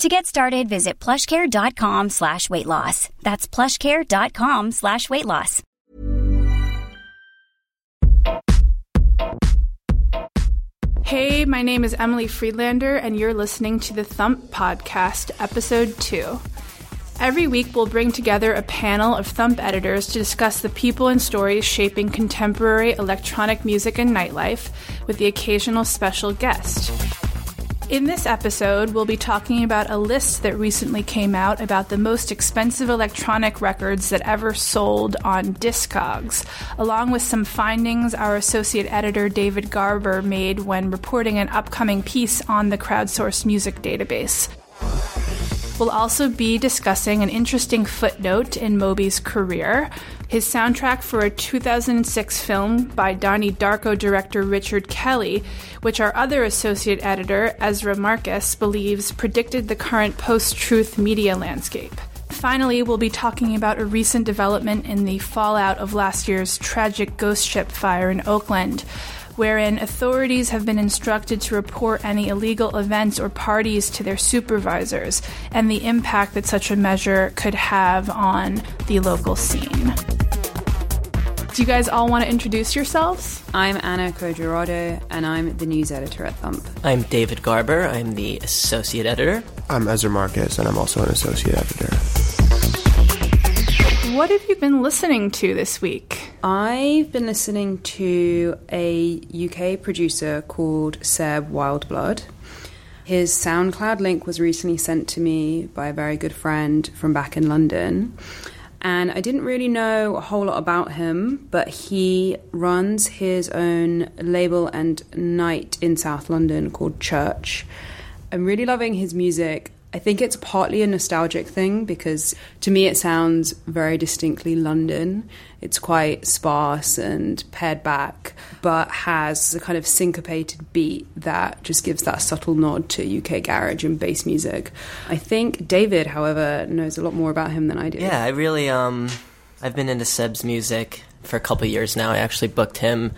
To get started, visit plushcare.com slash weight loss. That's plushcare.com slash weight loss. Hey, my name is Emily Friedlander, and you're listening to the Thump Podcast, Episode 2. Every week, we'll bring together a panel of Thump editors to discuss the people and stories shaping contemporary electronic music and nightlife, with the occasional special guest. In this episode, we'll be talking about a list that recently came out about the most expensive electronic records that ever sold on Discogs, along with some findings our associate editor David Garber made when reporting an upcoming piece on the crowdsourced music database. We'll also be discussing an interesting footnote in Moby's career, his soundtrack for a 2006 film by Donnie Darko director Richard Kelly, which our other associate editor, Ezra Marcus, believes predicted the current post truth media landscape. Finally, we'll be talking about a recent development in the fallout of last year's tragic ghost ship fire in Oakland wherein authorities have been instructed to report any illegal events or parties to their supervisors, and the impact that such a measure could have on the local scene. Do you guys all want to introduce yourselves? I'm Anna Codrea-Rado, and I'm the news editor at Thump. I'm David Garber. I'm the associate editor. I'm Ezra Marcus, and I'm also an associate editor. What have you been listening to this week? I've been listening to a UK producer called Seb Wildblood. His SoundCloud link was recently sent to me by a very good friend from back in London. And I didn't really know a whole lot about him, but he runs his own label and night in South London called Church. I'm really loving his music. I think it's partly a nostalgic thing because to me it sounds very distinctly London. It's quite sparse and pared back, but has a kind of syncopated beat that just gives that subtle nod to UK garage and bass music. I think David, however, knows a lot more about him than I do. Yeah, I really um I've been into Seb's music for a couple years now. I actually booked him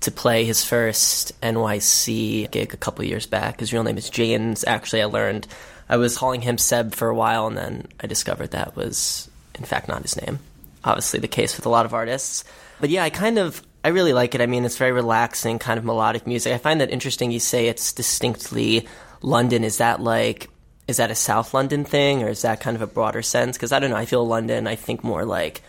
to play his first NYC gig a couple years back. His real name is James. Actually, I learned I was calling him Seb for a while, and then I discovered that was, in fact, not his name. Obviously, the case with a lot of artists. But yeah, I kind of, I really like it. I mean, it's very relaxing, kind of melodic music. I find that interesting. You say it's distinctly London. Is that like, is that a South London thing, or is that kind of a broader sense? Because I don't know. I feel London. I think more like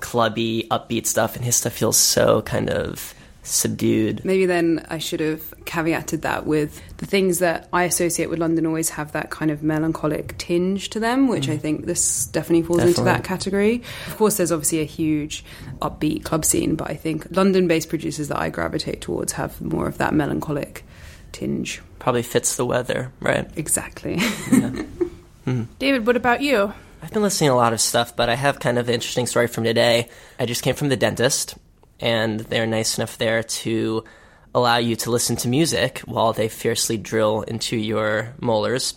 clubby, upbeat stuff, and his stuff feels so kind of subdued. Maybe then I should have caveated that with the things that I associate with London always have that kind of melancholic tinge to them, which mm. I think this definitely falls definitely. into that category. Of course, there's obviously a huge upbeat club scene, but I think London based producers that I gravitate towards have more of that melancholic tinge. Probably fits the weather, right? Exactly. Yeah. mm. David, what about you? I've been listening to a lot of stuff, but I have kind of an interesting story from today. I just came from the dentist and they're nice enough there to allow you to listen to music while they fiercely drill into your molars.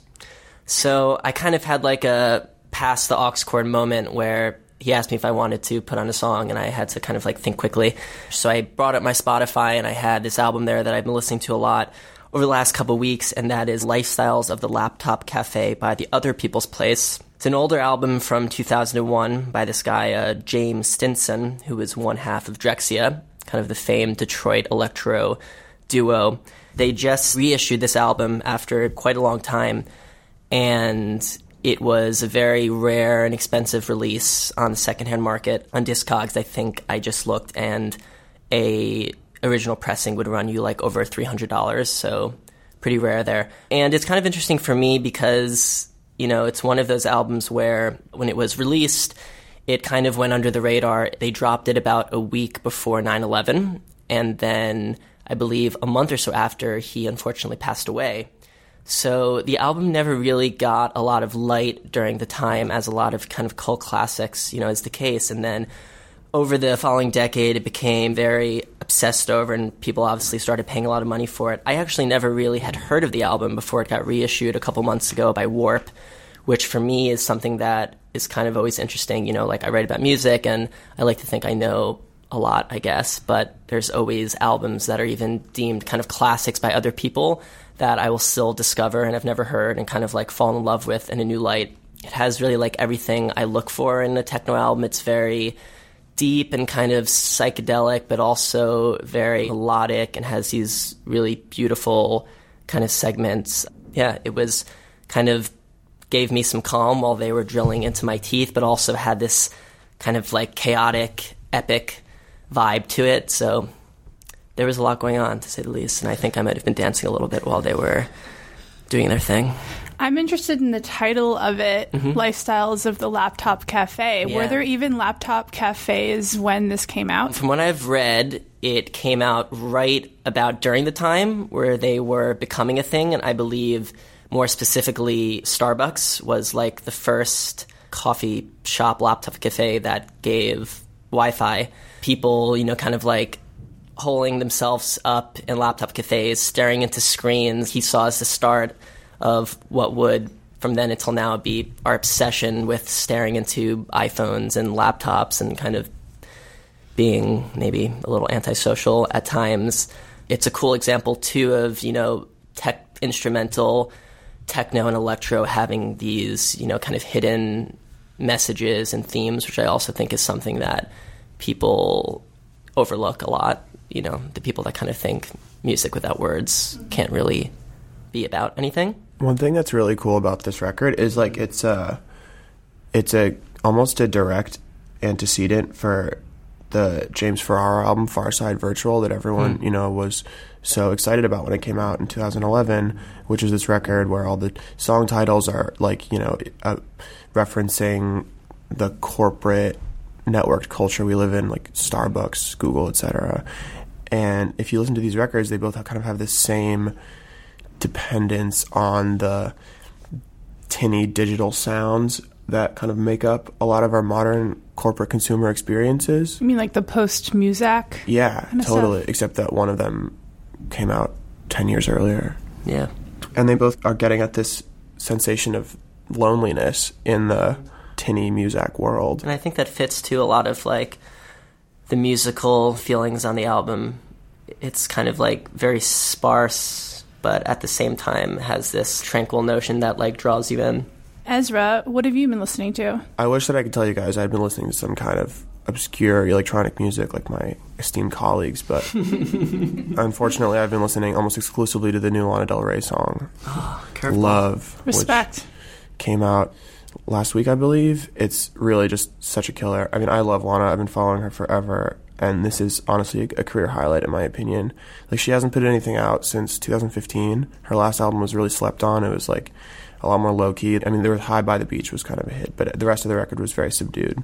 So I kind of had like a pass the aux cord moment where he asked me if I wanted to put on a song, and I had to kind of like think quickly. So I brought up my Spotify, and I had this album there that I've been listening to a lot over the last couple weeks, and that is Lifestyles of the Laptop Cafe by The Other People's Place. It's an older album from 2001 by this guy, uh, James Stinson, who was one half of Drexciya, kind of the famed Detroit electro duo. They just reissued this album after quite a long time, and it was a very rare and expensive release on the secondhand market on Discogs. I think I just looked, and a original pressing would run you like over three hundred dollars. So pretty rare there. And it's kind of interesting for me because you know it's one of those albums where when it was released, it kind of went under the radar. They dropped it about a week before 9/11, and then I believe a month or so after he unfortunately passed away. So the album never really got a lot of light during the time, as a lot of kind of cult classics, you know, is the case. And then over the following decade, it became very obsessed over, and people obviously started paying a lot of money for it. I actually never really had heard of the album before it got reissued a couple months ago by Warp, which for me is something that is kind of always interesting. You know, like I write about music, and I like to think I know a lot, I guess, but there's always albums that are even deemed kind of classics by other people that I will still discover and have never heard and kind of like fall in love with in a new light. It has really like everything I look for in a techno album. It's very deep and kind of psychedelic, but also very melodic and has these really beautiful kind of segments. Yeah, it was kind of gave me some calm while they were drilling into my teeth, but also had this kind of like chaotic, epic vibe to it. So there was a lot going on, to say the least. And I think I might have been dancing a little bit while they were doing their thing. I'm interested in the title of it, mm-hmm. Lifestyles of the Laptop Cafe. Yeah. Were there even laptop cafes when this came out? From what I've read, it came out right about during the time where they were becoming a thing. And I believe more specifically, Starbucks was like the first coffee shop laptop cafe that gave Wi Fi. People, you know, kind of like holding themselves up in laptop cafes, staring into screens. He saw as the start of what would, from then until now, be our obsession with staring into iPhones and laptops and kind of being maybe a little antisocial at times. It's a cool example, too, of, you know, tech instrumental, techno and electro having these, you know, kind of hidden messages and themes, which I also think is something that people overlook a lot you know, the people that kind of think music without words can't really be about anything. One thing that's really cool about this record is like it's a it's a almost a direct antecedent for the James Ferraro album Far Side Virtual that everyone, mm. you know, was so excited about when it came out in 2011, which is this record where all the song titles are like, you know, uh, referencing the corporate networked culture we live in, like Starbucks, Google, etc. And if you listen to these records, they both kind of have the same dependence on the tinny digital sounds that kind of make up a lot of our modern corporate consumer experiences. You mean like the post Muzak? Yeah, totally. Stuff? Except that one of them came out 10 years earlier. Yeah. And they both are getting at this sensation of loneliness in the tinny Muzak world. And I think that fits to a lot of like the musical feelings on the album. It's kind of like very sparse, but at the same time has this tranquil notion that like draws you in. Ezra, what have you been listening to? I wish that I could tell you guys I've been listening to some kind of obscure electronic music like my esteemed colleagues, but unfortunately, I've been listening almost exclusively to the new Lana Del Rey song, oh, "Love," respect, came out last week, I believe. It's really just such a killer. I mean, I love Lana. I've been following her forever, and this is honestly a, a, career highlight in my opinion. Like she hasn't put anything out since 2015. Her last album was really slept on. It was like a lot more low key. I mean, there was High by the Beach was kind of a hit, but the rest of the record was very subdued.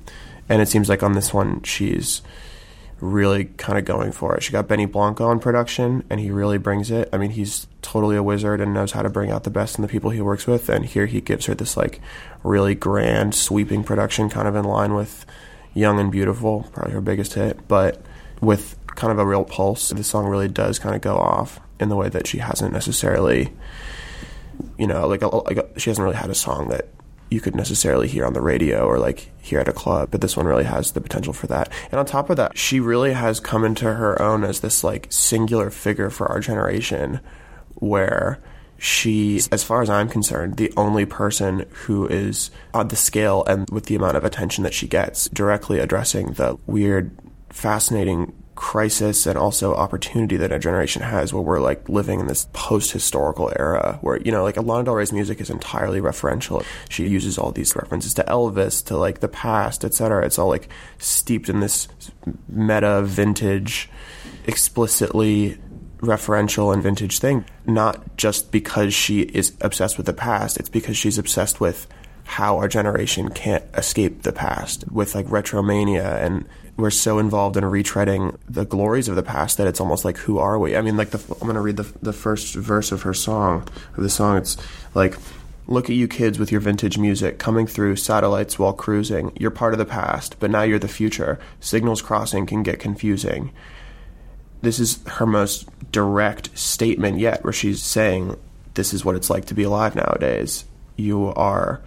And it seems like on this one, she's really kind of going for it. She got Benny Blanco in production, and he really brings it. I mean, he's totally a wizard and knows how to bring out the best in the people he works with. And here he gives her this like really grand, sweeping production, kind of in line with Young and Beautiful, probably her biggest hit, but with kind of a real pulse. The song really does kind of go off in the way that she hasn't necessarily, you know, like, a, like a, she hasn't really had a song that you could necessarily hear on the radio or like hear at a club, but this one really has the potential for that. And on top of that, she really has come into her own as this like singular figure for our generation where she's, as far as I'm concerned, the only person who is on the scale and with the amount of attention that she gets directly addressing the weird, fascinating crisis and also opportunity that our generation has where we're like living in this post-historical era where you know like Lana Del Rey's music is entirely referential. She uses all these references to Elvis to like the past etc it's all like steeped in this meta vintage explicitly referential and vintage thing not just because she is obsessed with the past it's because she's obsessed with how our generation can't escape the past with like retromania and we're so involved in retreading the glories of the past that it's almost like who are we? I mean, like the, I'm going to read the the first verse of her song of the song. It's like. Look at you kids with your vintage music coming through satellites while cruising. You're part of the past, but now you're the future. Signals crossing can get confusing. This is her most direct statement yet, where she's saying, This is what it's like to be alive nowadays. You are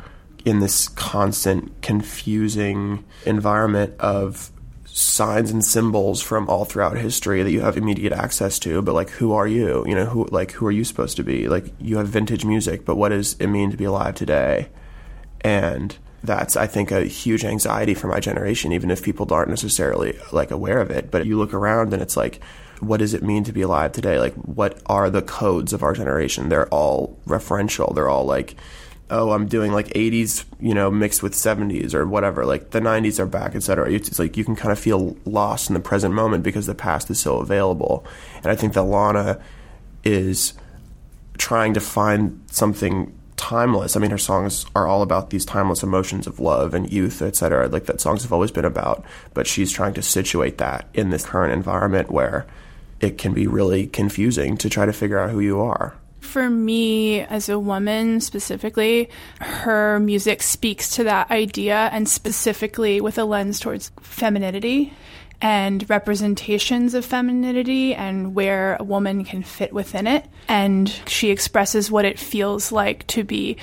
in this constant, confusing environment of signs and symbols from all throughout history that you have immediate access to but like who are you? You know who like who are you supposed to be? Like you have vintage music but what does it mean to be alive today? And that's i think a huge anxiety for my generation even if people aren't necessarily like aware of it. But you look around and it's like what does it mean to be alive today like what are the codes of our generation they're all referential they're all like oh, I'm doing like 80s, you know, mixed with 70s or whatever. Like the 90s are back, etc. It's, it's like you can kind of feel lost in the present moment because the past is so available. And I think that Lana is trying to find something timeless. I mean, her songs are all about these timeless emotions of love and youth, etc. Like that songs have always been about, but she's trying to situate that in this current environment where it can be really confusing to try to figure out who you are for me as a woman specifically, her music speaks to that idea and specifically with a lens towards femininity and representations of femininity and where a woman can fit within it. And she expresses what it feels like to be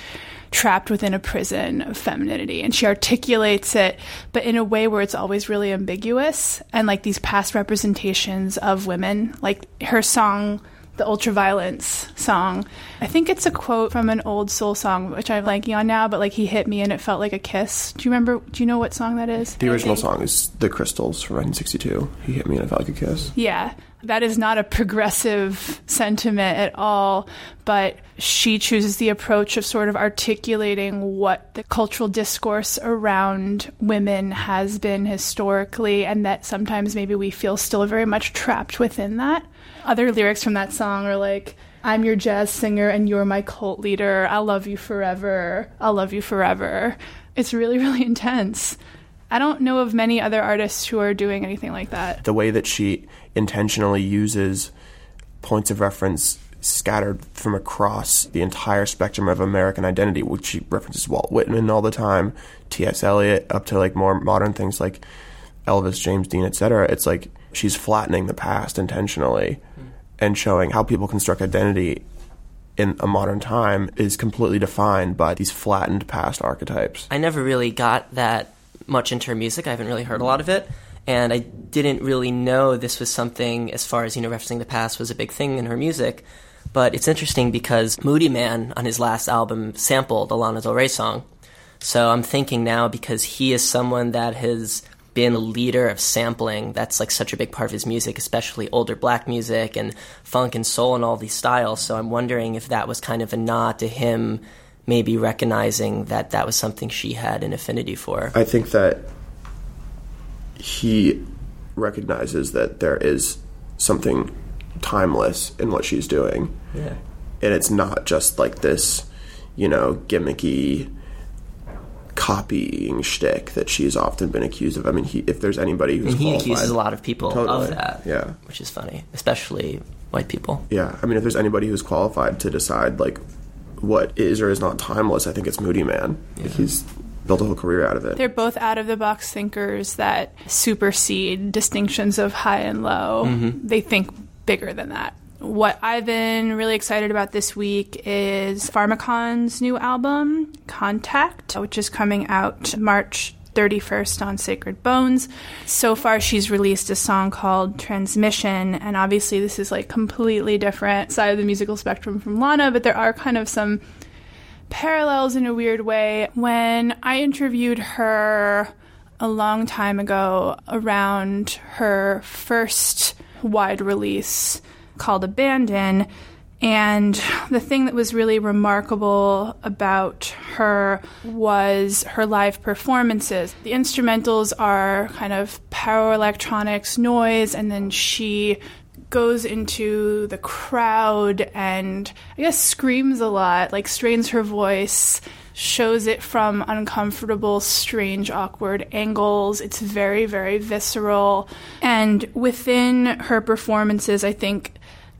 trapped within a prison of femininity. And she articulates it, but in a way where it's always really ambiguous and like these past representations of women. Like her song the ultraviolence song. I think it's a quote from an old soul song, which I'm blanking on now, but like he hit me and it felt like a kiss. Do you remember? Do you know what song that is? The original song is The Crystals from 1962. He hit me and it felt like a kiss. Yeah. That is not a progressive sentiment at all, but she chooses the approach of sort of articulating what the cultural discourse around women has been historically, and that sometimes maybe we feel still very much trapped within that. Other lyrics from that song are like, I'm your jazz singer and you're my cult leader. I'll love you forever. I'll love you forever. It's really, really intense. I don't know of many other artists who are doing anything like that. The way that she intentionally uses points of reference scattered from across the entire spectrum of American identity, which she references Walt Whitman all the time, T.S. Eliot, up to like more modern things like Elvis, James Dean, etc. It's like she's flattening the past intentionally mm. and showing how people construct identity in a modern time is completely defined by these flattened past archetypes. I never really got that much into her music. I haven't really heard a lot of it. And I didn't really know this was something, as far as, you know, referencing the past was a big thing in her music. But it's interesting because Moodymann on his last album sampled a Lana Del Rey song. So I'm thinking now because he is someone that has been a leader of sampling. That's like such a big part of his music, especially older black music and funk and soul and all these styles. So I'm wondering if that was kind of a nod to him maybe recognizing that that was something she had an affinity for. I think that he recognizes that there is something timeless in what she's doing. Yeah. And it's not just like this, you know, gimmicky copying shtick that she's often been accused of. I mean, he, if there's anybody who's and he qualified, accuses a lot of people totally. of that. Yeah, which is funny, especially white people. Yeah, I mean, if there's anybody who's qualified to decide like what is or is not timeless, I think it's Moodymann. Yeah. He's built a whole career out of it. They're both out of the box thinkers that supersede distinctions of high and low. Mm-hmm. They think bigger than that. What I've been really excited about this week is Pharmakon's new album, Contact, which is coming out March 31st on Sacred Bones. So far, she's released a song called Transmission, and obviously, this is like completely different side of the musical spectrum from Lana, but there are kind of some parallels in a weird way. When I interviewed her a long time ago around her first wide release called Abandon. And the thing that was really remarkable about her was her live performances. The instrumentals are kind of power electronics, noise, and then she goes into the crowd and I guess screams a lot, like strains her voice, shows it from uncomfortable, strange, awkward angles. It's very, very visceral. And within her performances, I think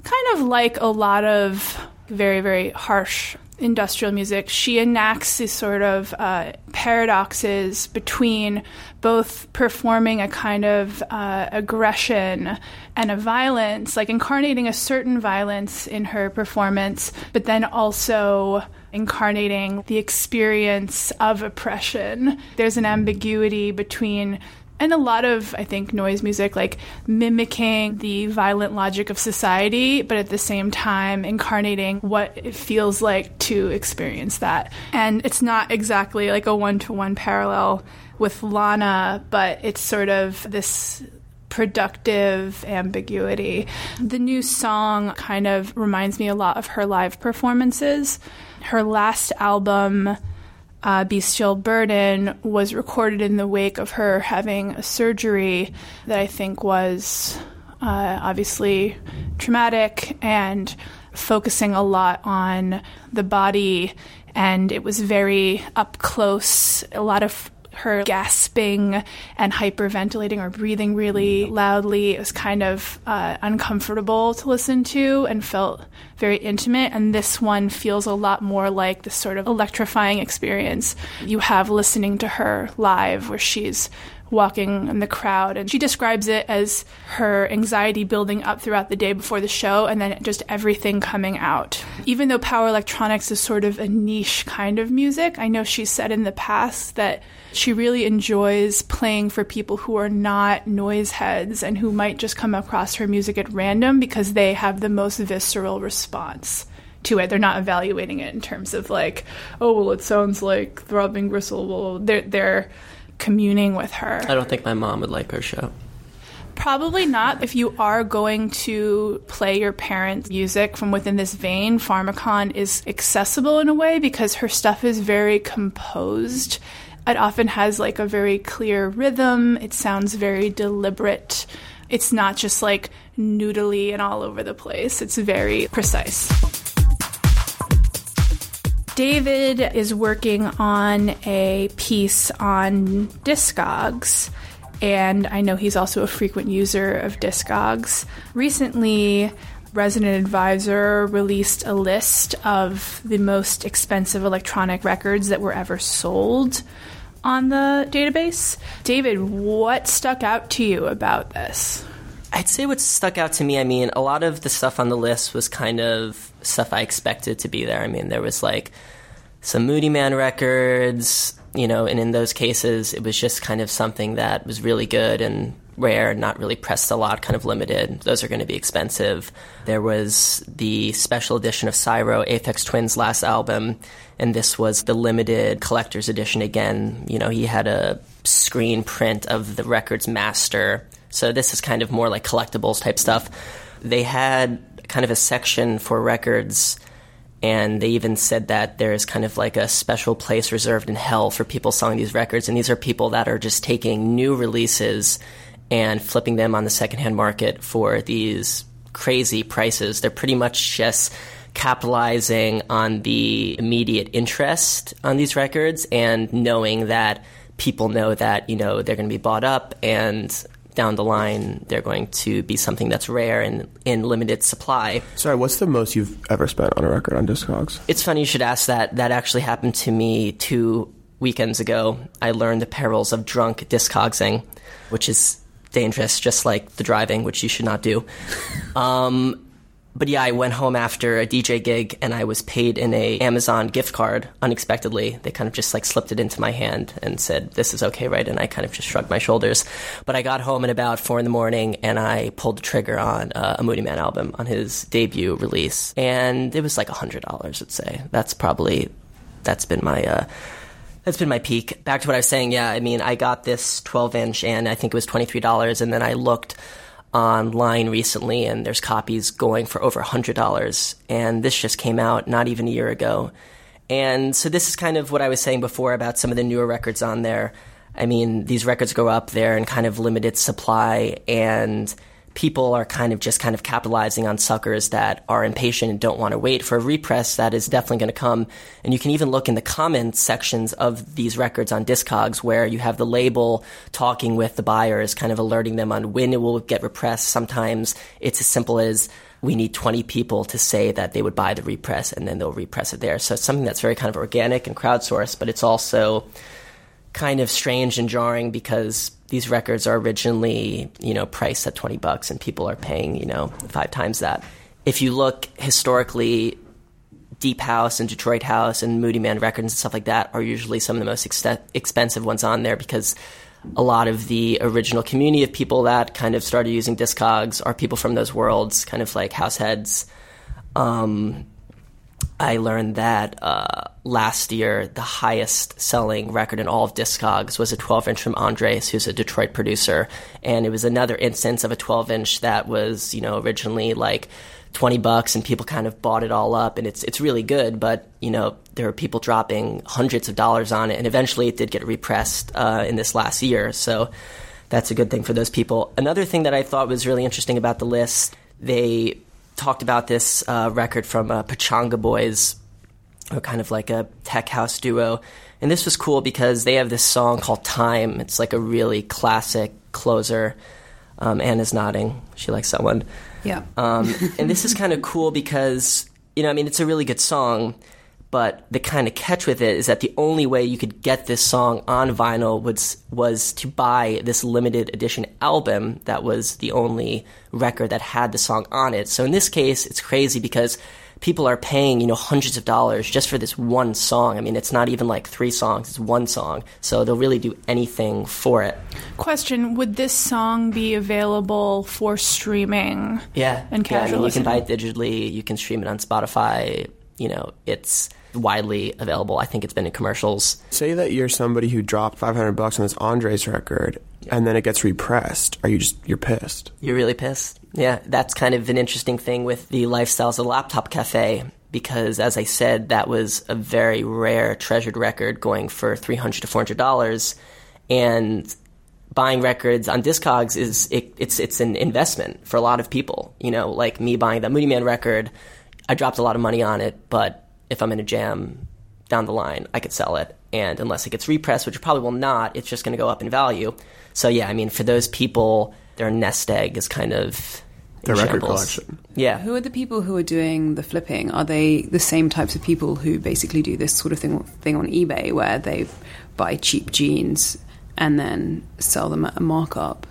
kind of like a lot of very, very harsh industrial music, she enacts these sort of uh, paradoxes between both performing a kind of uh, aggression and a violence, like incarnating a certain violence in her performance, but then also incarnating the experience of oppression. There's an ambiguity between and a lot of i think noise music like mimicking the violent logic of society but at the same time incarnating what it feels like to experience that. And it's not exactly like a one-to-one parallel with lana but it's sort of this productive ambiguity. The new song kind of reminds me a lot of her live performances. Her last album uh, Bestial Burden was recorded in the wake of her having a surgery that I think was uh, obviously traumatic and focusing a lot on the body. And it was very up close, a lot of her gasping and hyperventilating or breathing really loudly. It was kind of uh, uncomfortable to listen to and felt very intimate. And this one feels a lot more like the sort of electrifying experience you have listening to her live, where she's walking in the crowd. And she describes it as her anxiety building up throughout the day before the show and then just everything coming out. Even though power electronics is sort of a niche kind of music, I know she's said in the past that she really enjoys playing for people who are not noise heads and who might just come across her music at random because they have the most visceral response to it. They're not evaluating it in terms of like, oh well, it sounds like throbbing gristle. Well, they're they're communing with her. I don't think my mom would like her show. Probably not. If you are going to play your parents' music from within this vein, Pharmakon is accessible in a way because her stuff is very composed. It often has like a very clear rhythm. It sounds very deliberate. It's not just like noodly and all over the place. It's very precise. David is working on a piece on Discogs, and I know he's also a frequent user of Discogs. Recently, Resident Advisor released a list of the most expensive electronic records that were ever sold on the database. David, what stuck out to you about this? I'd say what stuck out to me, I mean, a lot of the stuff on the list was kind of stuff I expected to be there. I mean, there was like some Moodymann records, you know, and in those cases, it was just kind of something that was really good and rare, not really pressed a lot, kind of limited. Those are going to be expensive. There was the special edition of Syro, Aphex Twin's last album, and this was the limited collector's edition again. You know, he had a screen print of the record's master. So this is kind of more like collectibles type stuff. They had kind of a section for records and they even said that there's kind of like a special place reserved in hell for people selling these records and these are people that are just taking new releases and flipping them on the secondhand market for these crazy prices they're pretty much just capitalizing on the immediate interest on these records and knowing that people know that you know they're going to be bought up and down the line they're going to be something that's rare and in limited supply. Sorry, what's the most you've ever spent on a record on Discogs? It's funny you should ask that. That actually happened to me two weekends ago. I learned the perils of drunk discogsing, which is dangerous, just like the driving, which you should not do. Um, but yeah, I went home after a DJ gig and I was paid in a Amazon gift card unexpectedly. They kind of just like slipped it into my hand and said, "This is okay, right?" And I kind of just shrugged my shoulders. But I got home at about four in the morning and I pulled the trigger on uh, a Moodymann album on his debut release, and it was like a hundred dollars. I'd say that's probably that's been my uh, That's been my peak. Back to what I was saying. Yeah, I mean, I got this 12 inch and I think it was $23. And then I looked online recently and there's copies going for over $100. And this just came out not even a year ago. And so this is kind of what I was saying before about some of the newer records on there. I mean, these records go up there in kind of limited supply and people are kind of just kind of capitalizing on suckers that are impatient and don't want to wait for a repress that is definitely going to come. And you can even look in the comments sections of these records on Discogs where you have the label talking with the buyers, kind of alerting them on when it will get repressed. Sometimes it's as simple as we need 20 people to say that they would buy the repress and then they'll repress it there. So it's something that's very kind of organic and crowdsourced, but it's also kind of strange and jarring because these records are originally, you know, priced at 20 bucks and people are paying, you know, five times that. If you look historically, Deep House and Detroit House and Moodymann records and stuff like that are usually some of the most ex- expensive ones on there because a lot of the original community of people that kind of started using Discogs are people from those worlds, kind of like Househeads. Um, I learned that uh, last year the highest selling record in all of Discogs was a 12 inch from Andres, who's a Detroit producer, and it was another instance of a 12 inch that was you know originally like 20 bucks and people kind of bought it all up. And it's it's really good but you know there are people dropping hundreds of dollars on it. And eventually it did get repressed uh, in this last year. So that's a good thing for those people. Another thing that I thought was really interesting about the list they talked about this uh, record from uh, Pachanga Boys, kind of like a tech house duo. And this was cool because they have this song called Time. It's like a really classic closer. Um, Anna's nodding. She likes that one. Yeah. Um, and this is kind of cool because, you know, I mean, it's a really good song, but the kind of catch with it is that the only way you could get this song on vinyl was was to buy this limited edition album that was the only record that had the song on it. So in this case, it's crazy because people are paying, you know, hundreds of dollars just for this one song. I mean, it's not even like three songs, it's one song. So they'll really do anything for it. Question Would this song be available for streaming? Yeah. And casual yeah, I mean, you can buy it digitally, you can stream it on Spotify. You know, it's widely available. I think it's been in commercials. Say that you're somebody who dropped 500 bucks on this Andres record, and then it gets repressed. Are you just you're pissed? You're really pissed. Yeah, that's kind of an interesting thing with the lifestyles of the laptop cafe because, as I said, that was a very rare, treasured record going for three hundred to four hundred dollars, and buying records on Discogs is it, it's it's an investment for a lot of people. You know, like me buying that Moodymann record, I dropped a lot of money on it, but if I'm in a jam down the line, I could sell it. And unless it gets repressed, which it probably will not, it's just going to go up in value. So yeah, I mean, for those people, their nest egg is kind of in Their record collection. Yeah, Who are the people who are doing the flipping? Are they the same types of people who basically do this sort of thing thing on eBay where they buy cheap jeans and then sell them at a markup?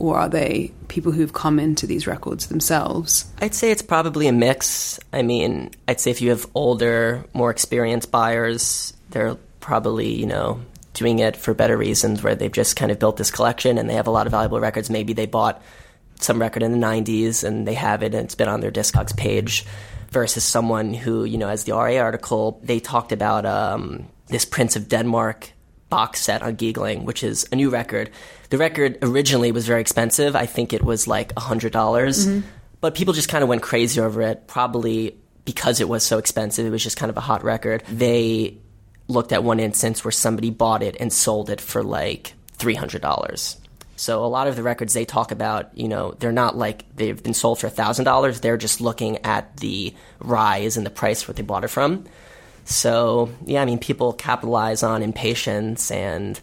Or are they people who've come into these records themselves? I'd say it's probably a mix. I mean, I'd say if you have older, more experienced buyers, they're probably, you know, doing it for better reasons where they've just kind of built this collection and they have a lot of valuable records. Maybe they bought some record in the 90s and they have it and it's been on their Discogs page versus someone who, you know, as the RA article, they talked about um, this Prince of Denmark box set on Giegling, which is a new record. The record originally was very expensive. I think it was like $100. dollars mm-hmm. But people just kind of went crazy over it, probably because it was so expensive. It was just kind of a hot record. They looked at one instance where somebody bought it and sold it for like $300. So a lot of the records they talk about, you know, they're not like they've been sold for $1,000. They're just looking at the rise in the price where they bought it from. So, yeah, I mean, people capitalize on impatience and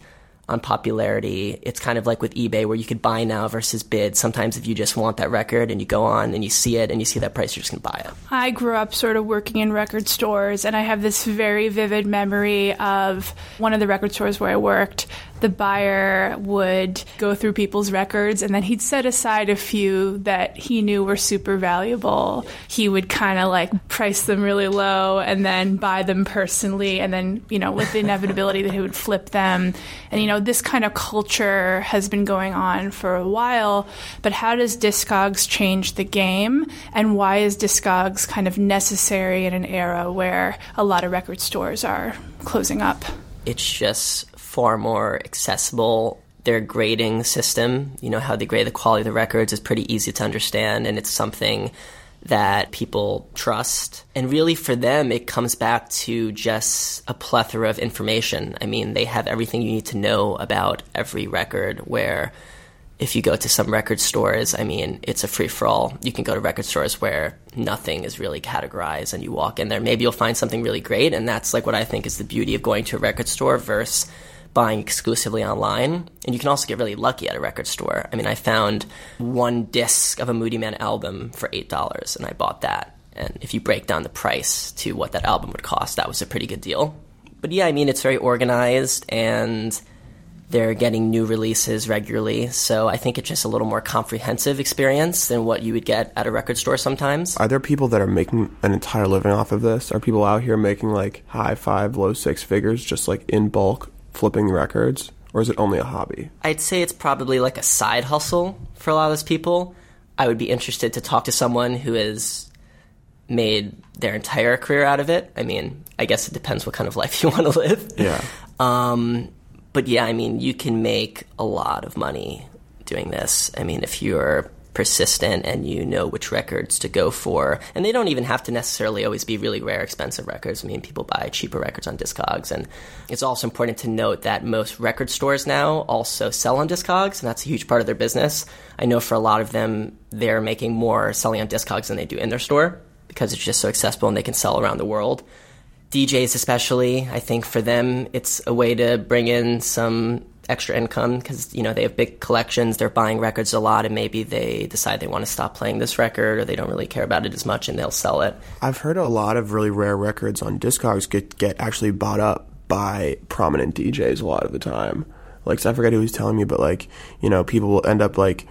on popularity. It's kind of like with eBay where you could buy now versus bid. Sometimes if you just want that record and you go on and you see it and you see that price, you're just going to buy it. I grew up sort of working in record stores, and I have this very vivid memory of one of the record stores where I worked. The buyer would go through people's records, and then he'd set aside a few that he knew were super valuable. He would kind of like price them really low and then buy them personally, and then, you know, with the inevitability that he would flip them. And, you know, this kind of culture has been going on for a while, but how does Discogs change the game? And why is Discogs kind of necessary in an era where a lot of record stores are closing up? it's just far more accessible. Their grading system, you know, how they grade the quality of the records is pretty easy to understand, and it's something that people trust. And really, for them, it comes back to just a plethora of information. I mean, they have everything you need to know about every record, where if you go to some record stores, I mean, it's a free for all. You can go to record stores where nothing is really categorized and you walk in there. Maybe you'll find something really great. And that's like what I think is the beauty of going to a record store versus buying exclusively online. And you can also get really lucky at a record store. I mean, I found one disc of a Moodymann album for $8 and I bought that. And if you break down the price to what that album would cost, that was a pretty good deal. But yeah, I mean, it's very organized and they're getting new releases regularly, so I think it's just a little more comprehensive experience than what you would get at a record store sometimes. Are there people that are making an entire living off of this? Are people out here making like high five, low six figures just like in bulk flipping records? Or is it only a hobby? I'd say it's probably like a side hustle for a lot of those people. I would be interested to talk to someone who has made their entire career out of it. I mean, I guess it depends what kind of life you want to live. Yeah. Um, but yeah, I mean, you can make a lot of money doing this. I mean, if you're persistent and you know which records to go for, and they don't even have to necessarily always be really rare, expensive records. I mean, people buy cheaper records on Discogs, and it's also important to note that most record stores now also sell on Discogs, and that's a huge part of their business. I know for a lot of them, they're making more selling on Discogs than they do in their store because it's just so accessible and they can sell around the world. DJs, especially, I think for them, it's a way to bring in some extra income because you know they have big collections. They're buying records a lot, and maybe they decide they want to stop playing this record, or they don't really care about it as much, and they'll sell it. I've heard a lot of really rare records on Discogs get get actually bought up by prominent DJs a lot of the time. Like so I forget who was telling me, but like you know people will end up like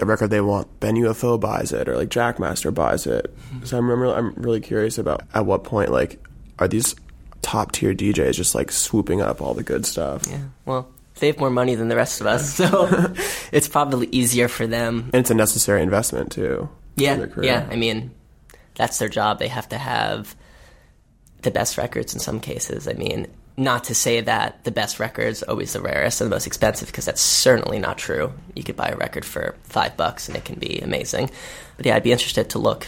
a record they want, Ben UFO buys it, or like Jackmaster buys it. So I'm really, I'm really curious about at what point like are these top tier DJs just like swooping up all the good stuff? Yeah. Well, they have more money than the rest of us, so it's probably easier for them. And it's a necessary investment too. Yeah. Yeah. I mean, that's their job. They have to have the best records in some cases. I mean, not to say that the best record's always the rarest and the most expensive, because that's certainly not true. You could buy a record for five bucks and it can be amazing. But yeah, I'd be interested to look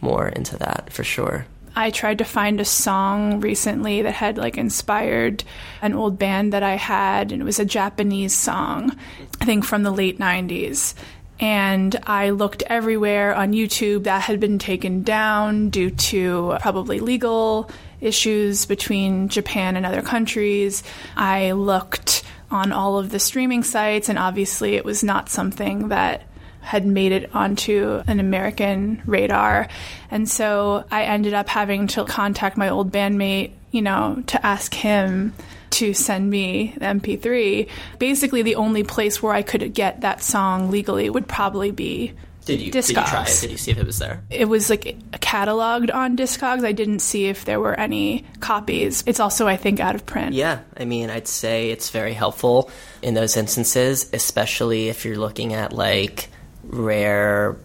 more into that for sure. I tried to find a song recently that had like inspired an old band that I had, and it was a Japanese song, I think from the late 90s. And I looked everywhere on YouTube that had been taken down due to probably legal issues between Japan and other countries. I looked on all of the streaming sites, and obviously it was not something that had made it onto an American radar. And so I ended up having to contact my old bandmate, you know, to ask him to send me the MP3. Basically, the only place where I could get that song legally would probably be did you, Discogs. did you try it? Did you see if it was there? It was like cataloged on Discogs. I didn't see if there were any copies. It's also, I think, out of print. Yeah, I mean, I'd say it's very helpful in those instances, especially if you're looking at like rare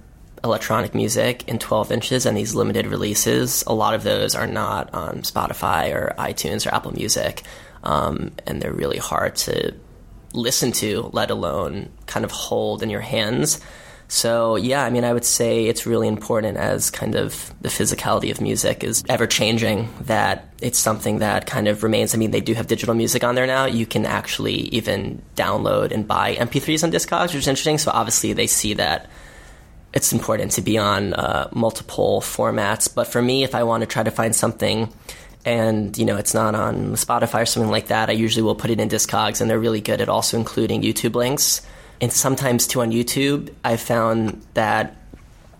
electronic music in 12 inches and these limited releases. A lot of those are not on Spotify or iTunes or Apple Music, um, and they're really hard to listen to, let alone kind of hold in your hands. So, yeah, I mean, I would say it's really important as kind of the physicality of music is ever changing, that it's something that kind of remains. I mean, they do have digital music on there now. You can actually even download and buy MP3s on Discogs, which is interesting. So, obviously, they see that it's important to be on uh, multiple formats. But for me, if I want to try to find something and you know it's not on Spotify or something like that, I usually will put it in Discogs, and they're really good at also including YouTube links. And sometimes too on YouTube, I found that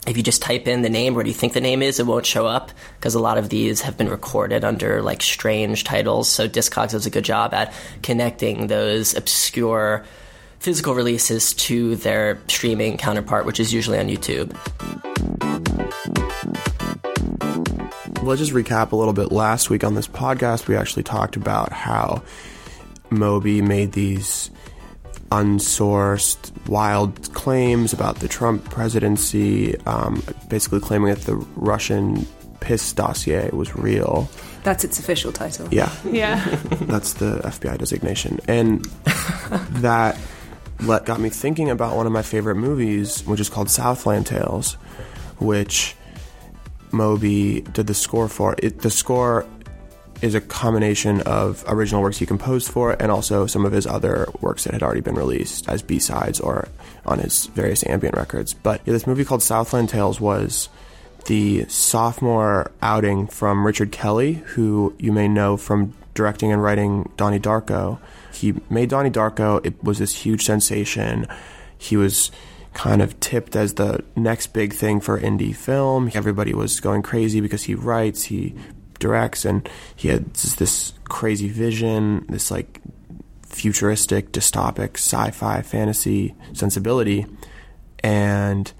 if you just type in the name, where do you think the name is, it won't show up because a lot of these have been recorded under like strange titles. So Discogs does a good job at connecting those obscure physical releases to their streaming counterpart, which is usually on YouTube. Let's just recap a little bit. Last week on this podcast, we actually talked about how Moby made these unsourced, wild claims about the Trump presidency, um, basically claiming that the Russian piss dossier was real. That's its official title. Yeah, Yeah. that's the FBI designation, and that let got me thinking about one of my favorite movies, which is called Southland Tales, which Moby did the score for. It, the score is a combination of original works he composed for and also some of his other works that had already been released as B-sides or on his various ambient records. But yeah, this movie called Southland Tales was the sophomore outing from Richard Kelly, who you may know from directing and writing Donnie Darko. He made Donnie Darko. It was this huge sensation. He was kind of tipped as the next big thing for indie film. Everybody was going crazy because he writes, he directs, and he had this crazy vision, this like futuristic, dystopic, sci-fi, fantasy sensibility. And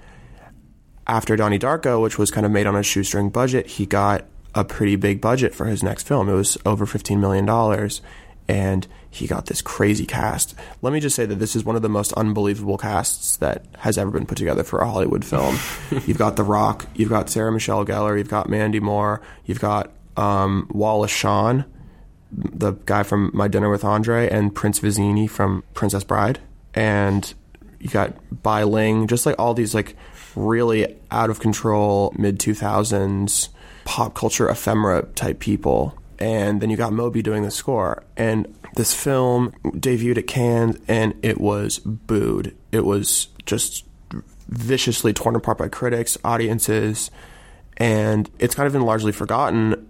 after Donnie Darko, which was kind of made on a shoestring budget, he got a pretty big budget for his next film. It was over $15 million. And he got this crazy cast. Let me just say that this is one of the most unbelievable casts that has ever been put together for a Hollywood film. you've got The Rock, you've got Sarah Michelle Gellar, you've got Mandy Moore, you've got um, Wallace Shawn, the guy from My Dinner with Andre, and Prince Vizzini from Princess Bride. And you got Bai Ling, just like all these like really out of control mid 2000s pop culture ephemera type people. And then you got Moby doing the score. And this film debuted at Cannes and it was booed. It was just viciously torn apart by critics, audiences, and it's kind of been largely forgotten.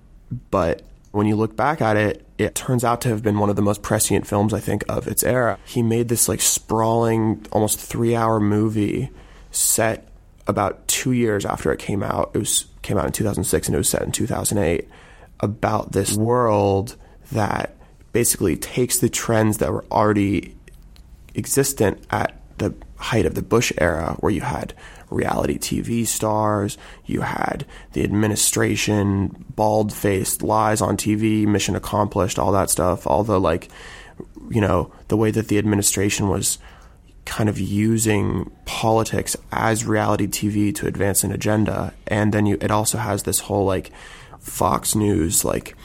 But when you look back at it, it turns out to have been one of the most prescient films, I think, of its era. He made this like sprawling, almost three hour movie set about two years after it came out. It was came out in 2006 and it was set in 2008 about this world that basically takes the trends that were already existent at the height of the Bush era, where you had reality TV stars, you had the administration, bald faced lies on TV, mission accomplished, all that stuff, all the like, you know, the way that the administration was kind of using politics as reality TV to advance an agenda. And then you, it also has this whole like Fox News, like,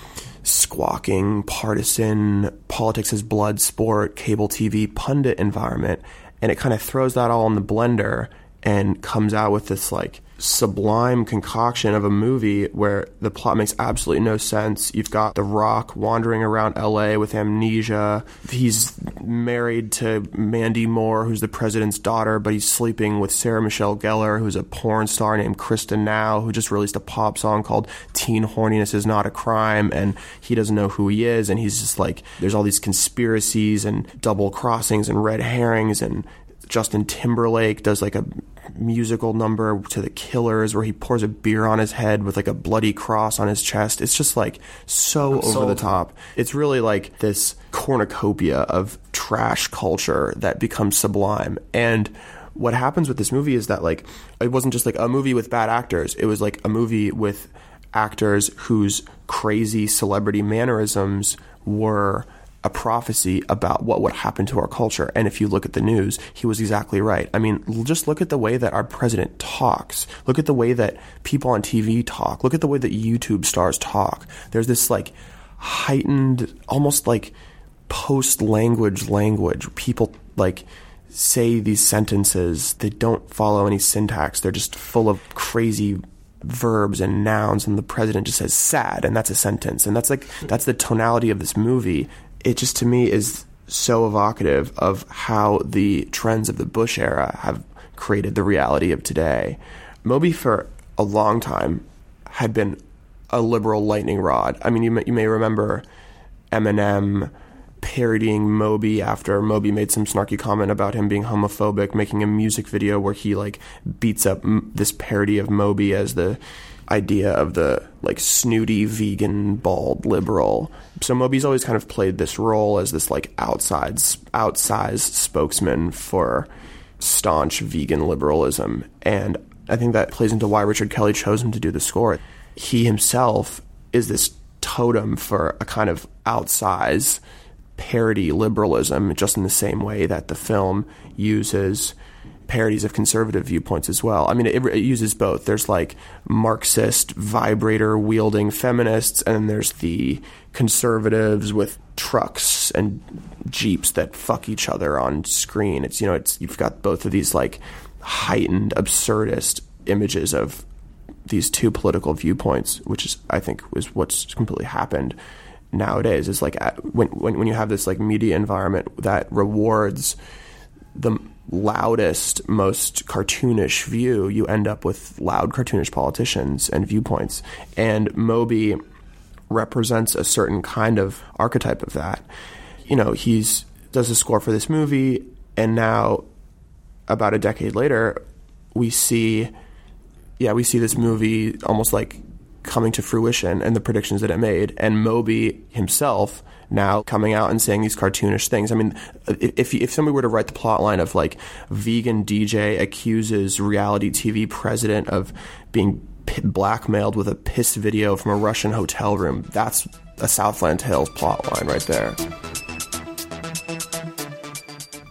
squawking, partisan, politics as blood sport, cable TV pundit environment. And it kind of throws that all in the blender and comes out with this like sublime concoction of a movie where the plot makes absolutely no sense. You've got The Rock wandering around LA with amnesia. He's married to Mandy Moore, who's the president's daughter, but he's sleeping with Sarah Michelle Gellar, who's a porn star named Krysta Now, who just released a pop song called Teen Horniness is Not a Crime, and he doesn't know who he is, and he's just like, there's all these conspiracies and double crossings and red herrings, and Justin Timberlake does like a musical number to the Killers where he pours a beer on his head with like a bloody cross on his chest. It's just like so over sold. the top. It's really like this cornucopia of trash culture that becomes sublime. And what happens with this movie is that like it wasn't just like a movie with bad actors. It was like a movie with actors whose crazy celebrity mannerisms were a prophecy about what would happen to our culture. And if you look at the news, he was exactly right. I mean, just look at the way that our president talks. Look at the way that people on TV talk. Look at the way that YouTube stars talk. There's this like heightened, almost like post language language. People like say these sentences, they don't follow any syntax. They're just full of crazy verbs and nouns and the president just says sad and that's a sentence and that's like that's the tonality of this movie it just to me is so evocative of how the trends of the bush era have created the reality of today. Moby for a long time had been a liberal lightning rod. I mean you may, you may remember eminem parodying Moby after Moby made some snarky comment about him being homophobic, making a music video where he like beats up m- this parody of Moby as the idea of the like snooty vegan bald liberal. So Moby's always kind of played this role as this like outside outsized spokesman for staunch vegan liberalism and I think that plays into why Richard Kelly chose him to do the score. He himself is this totem for a kind of outsized parody liberalism, just in the same way that the film uses parodies of conservative viewpoints as well. I mean, it, it uses both. There's like Marxist vibrator wielding feminists, and then there's the conservatives with trucks and jeeps that fuck each other on screen. It's you know, it's you've got both of these like heightened absurdist images of these two political viewpoints, which is I think is what's completely happened nowadays. Is like uh, when when when you have this like media environment that rewards the loudest, most cartoonish view, you end up with loud, cartoonish politicians and viewpoints. And Moby represents a certain kind of archetype of that. You know, he's does a score for this movie, and now, about a decade later, we see, yeah, we see this movie almost like coming to fruition and the predictions that it made, and Moby himself now coming out and saying these cartoonish things. I mean, if if somebody were to write the plot line of like vegan DJ accuses reality TV president of being blackmailed with a piss video from a Russian hotel room, that's a Southland Tales plot line right there.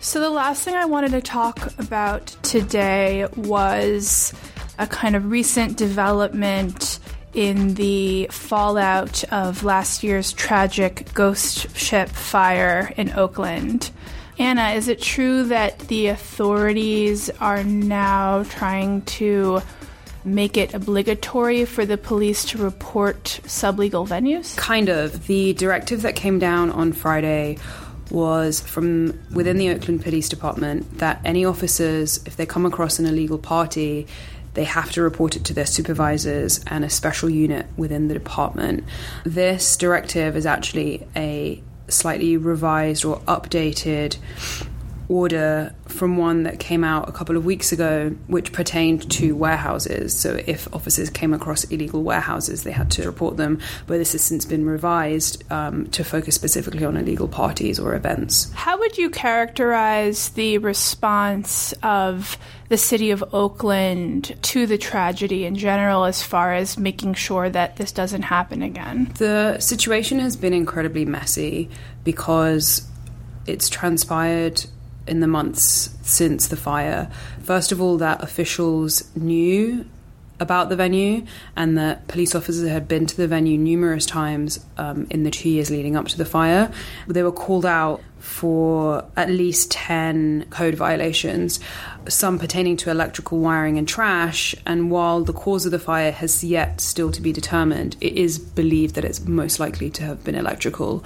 So, the last thing I wanted to talk about today was a kind of recent development in the fallout of last year's tragic ghost ship fire in Oakland. Anna, is it true that the authorities are now trying to make it obligatory for the police to report sublegal venues? Kind of. The directive that came down on Friday was from within the Oakland Police Department that any officers, if they come across an illegal party, they have to report it to their supervisors and a special unit within the department. This directive is actually a slightly revised or updated order from one that came out a couple of weeks ago, which pertained to warehouses. So, if officers came across illegal warehouses, they had to report them. But this has since been revised um, to focus specifically on illegal parties or events. How would you characterize the response of the city of Oakland to the tragedy in general, as far as making sure that this doesn't happen again? The situation has been incredibly messy because it's transpired in the months since the fire. First of all, that officials knew about the venue and that police officers had been to the venue numerous times um, in the two years leading up to the fire. They were called out for at least 10 code violations, some pertaining to electrical wiring and trash. And while the cause of the fire has yet still to be determined, it is believed that it's most likely to have been electrical.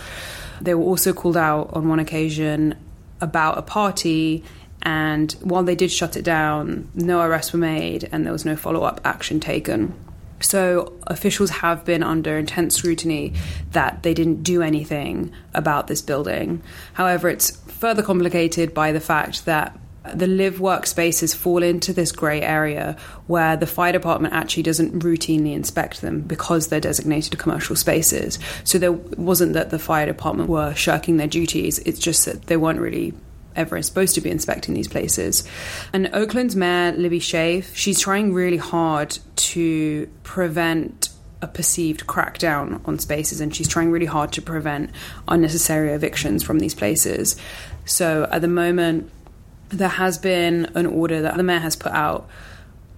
They were also called out on one occasion about a party and while they did shut it down, no arrests were made and there was no follow up action taken. So officials have been under intense scrutiny that they didn't do anything about this building. However, it's further complicated by the fact that the live workspaces fall into this grey area where the fire department actually doesn't routinely inspect them because they're designated commercial spaces. So there wasn't that the fire department were shirking their duties, it's just that they weren't really ever supposed to be inspecting these places. And Oakland's mayor, Libby Schaaf, she's trying really hard to prevent a perceived crackdown on spaces and she's trying really hard to prevent unnecessary evictions from these places. So at the moment, there has been an order that the mayor has put out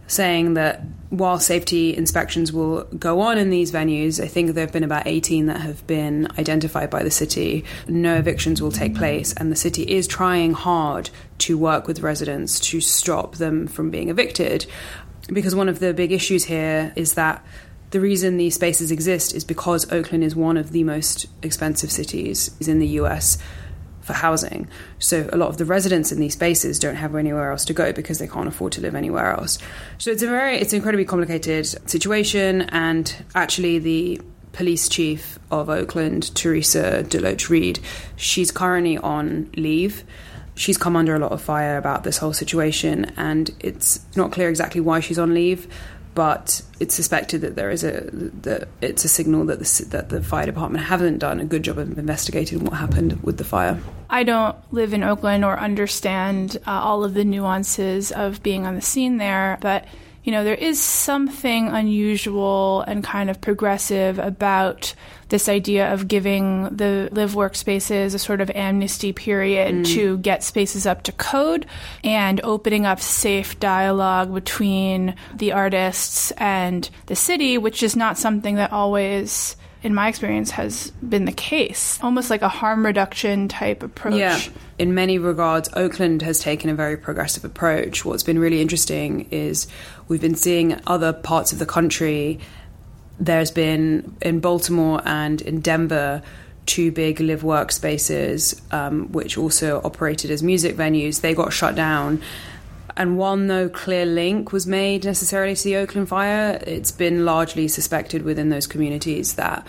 saying that while safety inspections will go on in these venues, I think there have been about 18 that have been identified by the city. No evictions will take place, and the city is trying hard to work with residents to stop them from being evicted. Because one of the big issues here is that the reason these spaces exist is because Oakland is one of the most expensive cities in the US for housing. So a lot of the residents in these spaces don't have anywhere else to go because they can't afford to live anywhere else. So it's a very it's an incredibly complicated situation and actually the police chief of Oakland, Teresa DeLoach Reed, she's currently on leave. She's come under a lot of fire about this whole situation and it's not clear exactly why she's on leave but it's suspected that there is a that it's a signal that the that the fire department haven't done a good job of investigating what happened with the fire. I don't live in Oakland or understand uh, all of the nuances of being on the scene there, but you know, there is something unusual and kind of progressive about this idea of giving the live workspaces a sort of amnesty period mm. to get spaces up to code and opening up safe dialogue between the artists and the city, which is not something that always in my experience, has been the case. Almost like a harm reduction type approach. Yeah. In many regards, Oakland has taken a very progressive approach. What's been really interesting is we've been seeing other parts of the country. There's been in Baltimore and in Denver two big live workspaces, um, which also operated as music venues. They got shut down and while no clear link was made necessarily to the Oakland fire, it's been largely suspected within those communities that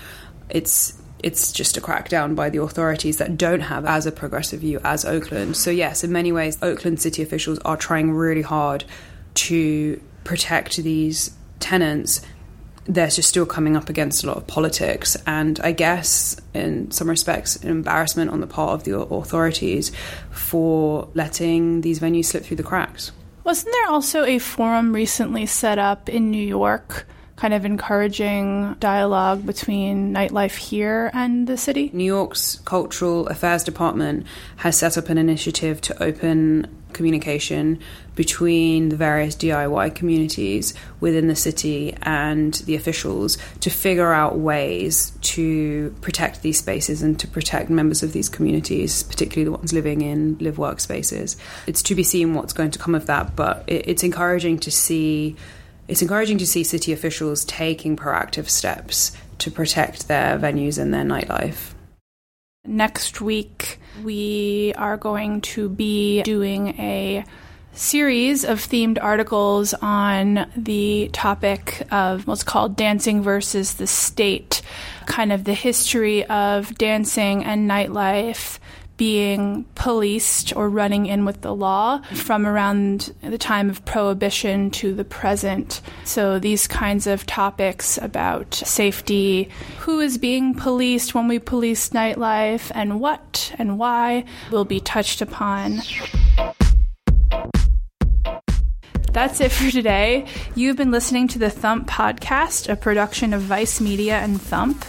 it's it's just a crackdown by the authorities that don't have as a progressive view as Oakland. So yes, in many ways, Oakland city officials are trying really hard to protect these tenants. They're just still coming up against a lot of politics, and I guess in some respects, an embarrassment on the part of the authorities for letting these venues slip through the cracks. Wasn't there also a forum recently set up in New York? Kind of encouraging dialogue between nightlife here and the city? New York's Cultural Affairs Department has set up an initiative to open communication between the various DIY communities within the city and the officials to figure out ways to protect these spaces and to protect members of these communities, particularly the ones living in live workspaces. It's to be seen what's going to come of that, but it's encouraging to see. It's encouraging to see city officials taking proactive steps to protect their venues and their nightlife. Next week, we are going to be doing a series of themed articles on the topic of what's called dancing versus the state, kind of the history of dancing and nightlife being policed or running in with the law from around the time of prohibition to the present. So, these kinds of topics about safety, who is being policed when we police nightlife, and what and why will be touched upon. That's it for today. You've been listening to the Thump Podcast, a production of Vice Media and Thump.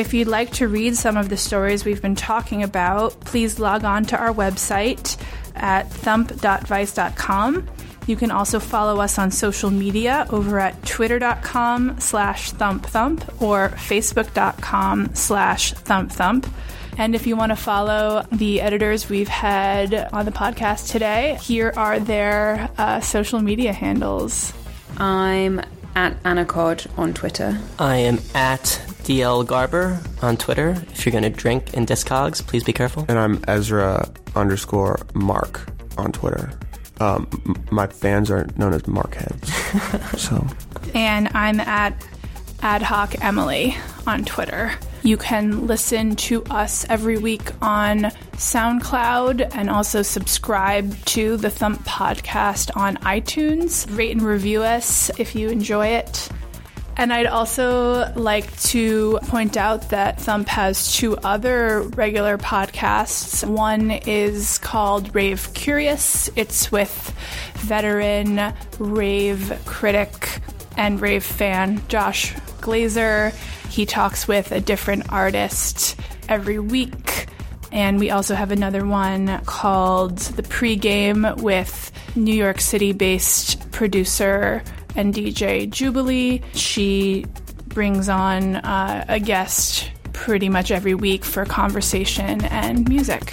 If you'd like to read some of the stories we've been talking about, please log on to our website at thump.vice.com. You can also follow us on social media over at twitter.com slash thumpthump or facebook.com slash thumpthump. And if you want to follow the editors we've had on the podcast today, here are their uh, social media handles. I'm at Anna Cod on Twitter. I am at DL Garber on Twitter. If you're going to drink in Discogs, please be careful. And I'm Ezra underscore Mark on Twitter. Um, m- my fans are known as Markheads. so. And I'm at Ad Hoc Emily on Twitter. You can listen to us every week on SoundCloud and also subscribe to the Thump podcast on iTunes. Rate and review us if you enjoy it. And I'd also like to point out that Thump has two other regular podcasts. One is called Rave Curious, it's with veteran rave critic and rave fan Josh Glazer. He talks with a different artist every week. And we also have another one called The Pregame with New York City based producer and DJ Jubilee. She brings on uh, a guest pretty much every week for conversation and music.